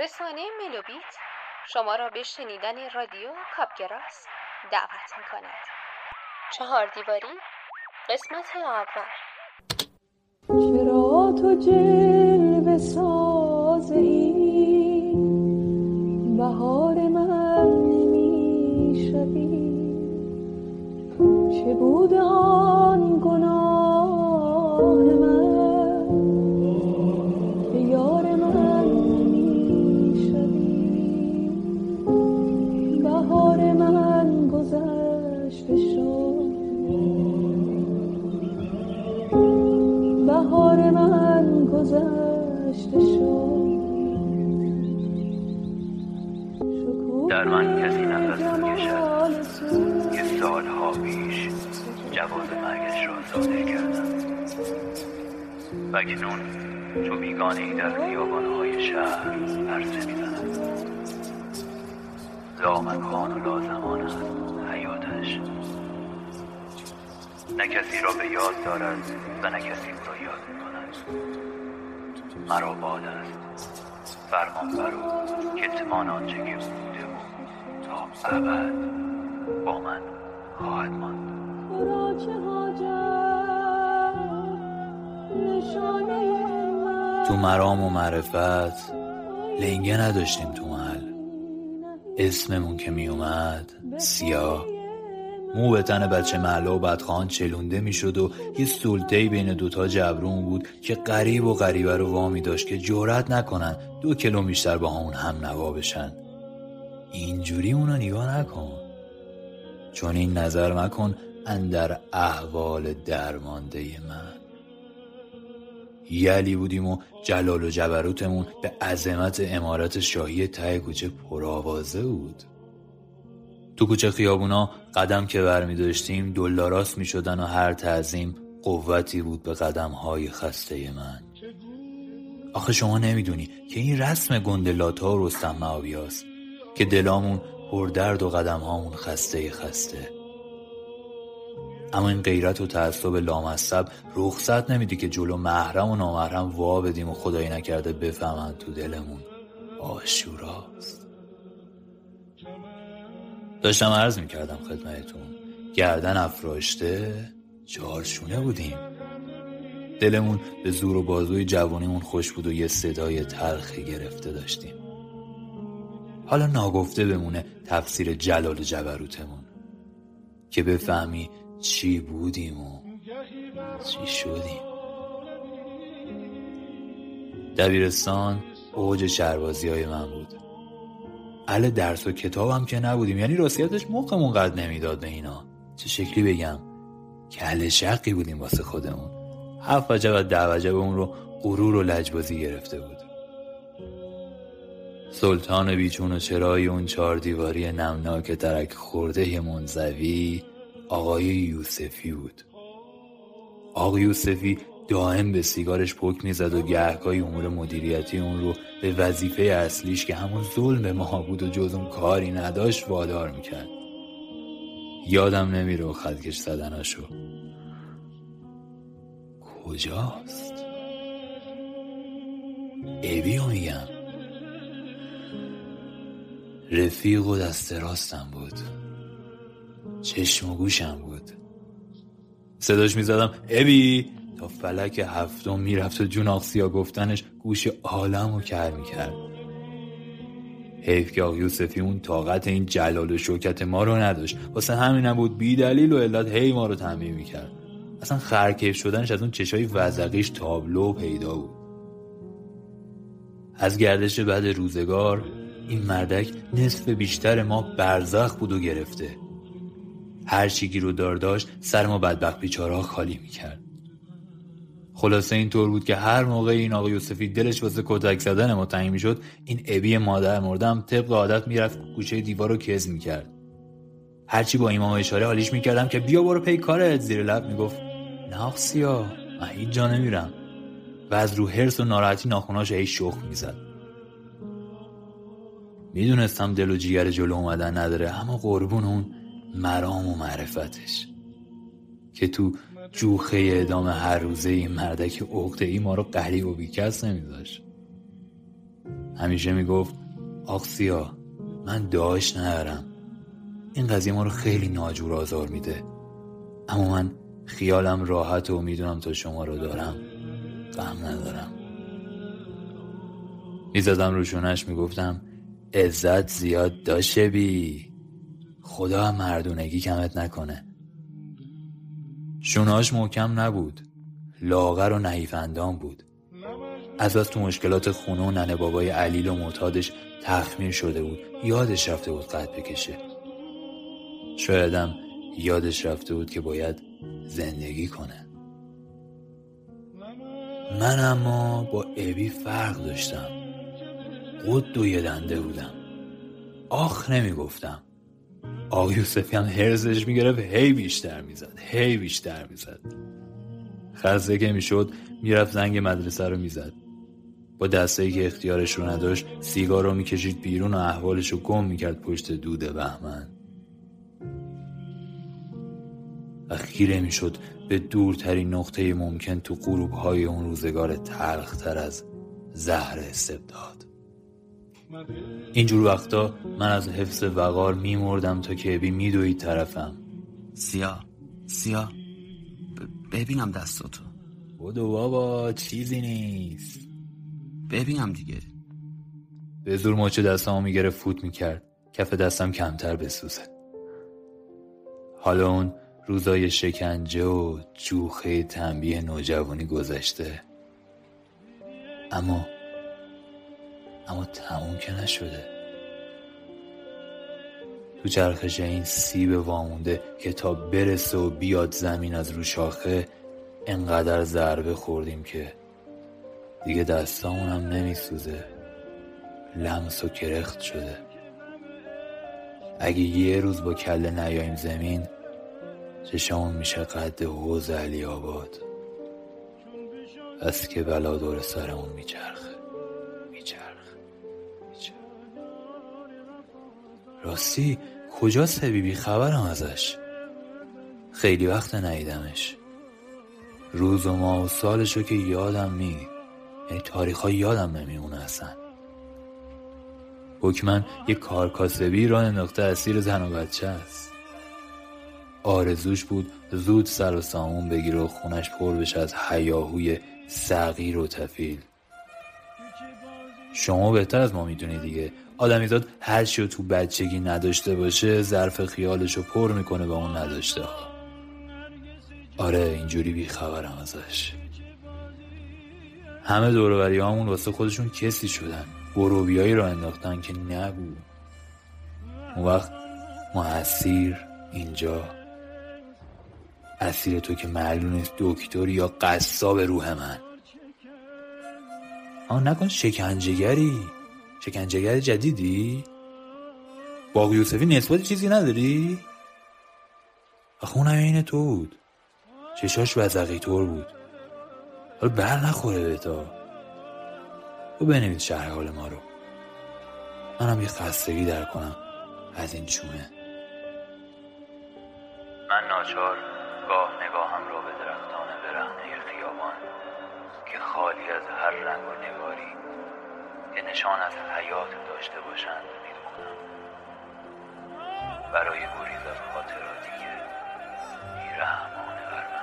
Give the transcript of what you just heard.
رسانه ملوبیت. شما را به شنیدن رادیو کاپگراس دعوت می کند چهار دیواری قسمت اول. چرا تو جلوه ساز این بهار من نمی‌شوی. چه بود آن جواز مرگش را صادر کردم و اکنون چو بیگانه ای در خیابانهای شهر عرصه می‌زنم زامن خان و لازمان است حیاتش. نه کسی را به یاد دارد و نه کسی او را یاد می‌کند. مرا باد است. فرمان برو کتمان آنچه که بوده و تا ابد با من خواهد ماند. تو مرام و معرفت لنگه نداشتیم تو محل. اسممون که می اومد سیاه. مو به تن بچه محله و بدخوان چلونده می‌شد و یه سلطهی بین دوتا جبرون بود که قریب و غریبه رو وامی داشت که جرأت نکنن دو کیلو بیشتر با همون هم نوا بشن. اینجوری اونو نگاه نکن. چون این نظر مکن اندر احوال درمانده من. یلی بودیم و جلال و جبروتمون به عظمت امارت شاهی ته کوچه پرآوازه بود. تو کوچه خیابونا قدم که برمی داشتیم دلاراست می شدن و هر تعظیم قوتی بود به قدم های خسته من. آخه شما نمی‌دونی که این رسم گندلاتا و رستم معاویاست که دلامون پردرد و قدم هامون خسته خسته. اما این غیرت و تعصب لامصب رخصت نمیدی که جلو محرم و نامحرم وا بدیم و خدایی نکرده بفهمن تو دلمون آشوراست. داشتم عرض می‌کردم خدمتتون گردن افراشته چهارشونه بودیم. دلمون به زور و بازوی جوانیمون خوش بود و یه صدای تلخی گرفته داشتیم. حالا ناگفته بمونه تفسیر جلال جبروتمون. که بفهمی چی بودیم و چی شدیم؟ دبیرستان اوج شهربازی های من بود. اهل درس و کتابم که نبودیم. یعنی راستیتش مخمون قد نمی‌داد به اینا. چه شکلی بگم؟ کل شقی بودیم واسه خودمون. هفت وجب و ده وجب اون رو غرور و لجبازی گرفته بود. سلطان بیچون و چرای اون چهار دیواری نمناک ترک خورده منزوی آقای یوسفی بود. آقا یوسفی دائم به سیگارش پک می‌زد و گهگاهی امور مدیریتی اون رو به وظیفه اصلیش که همون ظلم ما بود و جز اون کاری نداشت وادار می‌کرد. یادم نمیره و خدکش زدناشو. کجاست؟ ابیو میگم. رفیق و دست راستم بود. چشم و گوشم بود. صداش می‌زدم ابی! تا فلک هفتم می‌رفت و جون آقسیا گفتنش گوش عالم رو کر می‌کرد. حیف که آق یوسفی اون طاقت این جلال و شوکت ما رو نداشت. واسه همینم بود بی دلیل و علت هی ما رو تنبیه می‌کرد. اصلا خرکیف شدنش از اون چشای وزقیش تابلو پیدا بود. از گردش بعد روزگار این مردک نصف بیشتر ما برزخ بود و گرفته. هر چی رو دار داشت سر ما بدبخت بیچارا خالی می‌کرد. خلاصه اینطور بود که هر موقع این آقا یوسفی دلش واسه کتک زدن ما تنگ می‌شد این ابی مادر مردم طبق عادت می‌رفت گوشه دیوار رو کز می‌کرد. هرچی با امام اشاره حالیش می‌کردم که بیا برو پی کارت زیر لب می‌گفت نه سیا من هیچ جا نمیرم. و از رو حرس و ناراحتی ناخوناش هی شخ می‌زد. می‌دونستم دل و جیگر جلو اومدن نداره اما قربون اون مرام و معرفتش. که تو جوخه ادام هر روزه این مردک عقده ای ما رو قری و بیکس نمیذاش. همیشه می‌گفت آقسیا من داش ندارم. این قضیه ما رو خیلی ناجور آزار میده. اما من خیالم راحت و می‌دونم تا شما رو دارم. غم ندارم. می‌زدم روشونش می‌گفتم عزت زیاد داشته بی. خدا مردونگی کمت نکنه. شوناش محکم نبود. لاغر و نحیف اندام بود. از تو مشکلات خونه و ننه بابای علیل و معتادش تخمیر شده بود. یادش رفته بود قد بکشه. شایدم یادش رفته بود که باید زندگی کنه. من اما با ابی فرق داشتم. قد و بودم. آخ نمی‌گفتم. آقا یوسفی هم هرزش می‌گرفت هی بیشتر می‌زد هی بیشتر می‌زد. خزه که می‌شد می‌رفت زنگ مدرسه رو می‌زد. با دسته که اختیارش رو نداشت سیگار رو می‌کشید بیرون و احوالش رو گم می‌کرد پشت دود بهمن. و خیره می‌شد به دورترین نقطه ممکن تو غروب های اون روزگار تلختر از زهر استبداد. اینجور وقتا من از حفظ وقار میمردم تا که ابی میدوید طرفم. سیا سیا ب- ببینم دستاتو. بودو بابا چیزی نیست. ببینم دیگه. به زور مچ دستامو می‌گرفت فوت می‌کرد. کف دستم کمتر بسوزه. حالا اون روزای شکنجه و جوخه تنبیه نوجوانی گذشته. اما اما تموم که نشده. تو چرخش این سیب وامونده که تا برسه و بیاد زمین از رو شاخه انقدر ضربه خوردیم که دیگه دستامونم نمیسوزه. لمس و کرخت شده. اگه یه روز با کله نیایم زمین چشمون میشه قد حوز علی آباد. بس که بلا دور سرمون میچرخه. راستی کجاست حبیبی؟ خبرم ازش. خیلی وقت ندیدمش. روز و ماه و سالشو که یادم نی یعنی تاریخ یادم نمیمونه اصلا. حکمن یه کارکاسبی را انداخته اسیر زن و بچه است. آرزوش بود زود سر و سامون بگیره و خونش پر بشه از حیاهوی صغیر و تفیل. شما بهتر از ما می‌دونی دیگه. آدمیزاد هر چی رو تو بچگی نداشته باشه ظرف خیالش رو پر می‌کنه به اون نداشته. ها آره اینجوری بیخبرم ازش. همه دوروبری همون واسه خودشون کسی شدن. بروبیایی رو انداختن که نبود. اون وقت ما اسیر اینجا. اسیر تو که معلوم نیست دکتر یا قصاب روح من. آن نکن. شکنجهگری. شکنجهگر جدیدی؟ باقی یوسفی نسبت چیزی نداری؟ آخه اونم این تو بود چشاش وزقی طور بود. حالا بر نخوره به تا. تو بنویس شهر حال ما رو. منم یه خستگی در کنم. از این چونه. من ناچار گاه نگاهم را به هر رنگ و نگاری که نشان از حیات داشته باشند می‌دونم. برای گریز از خاطراتی که بیرحمانه بر من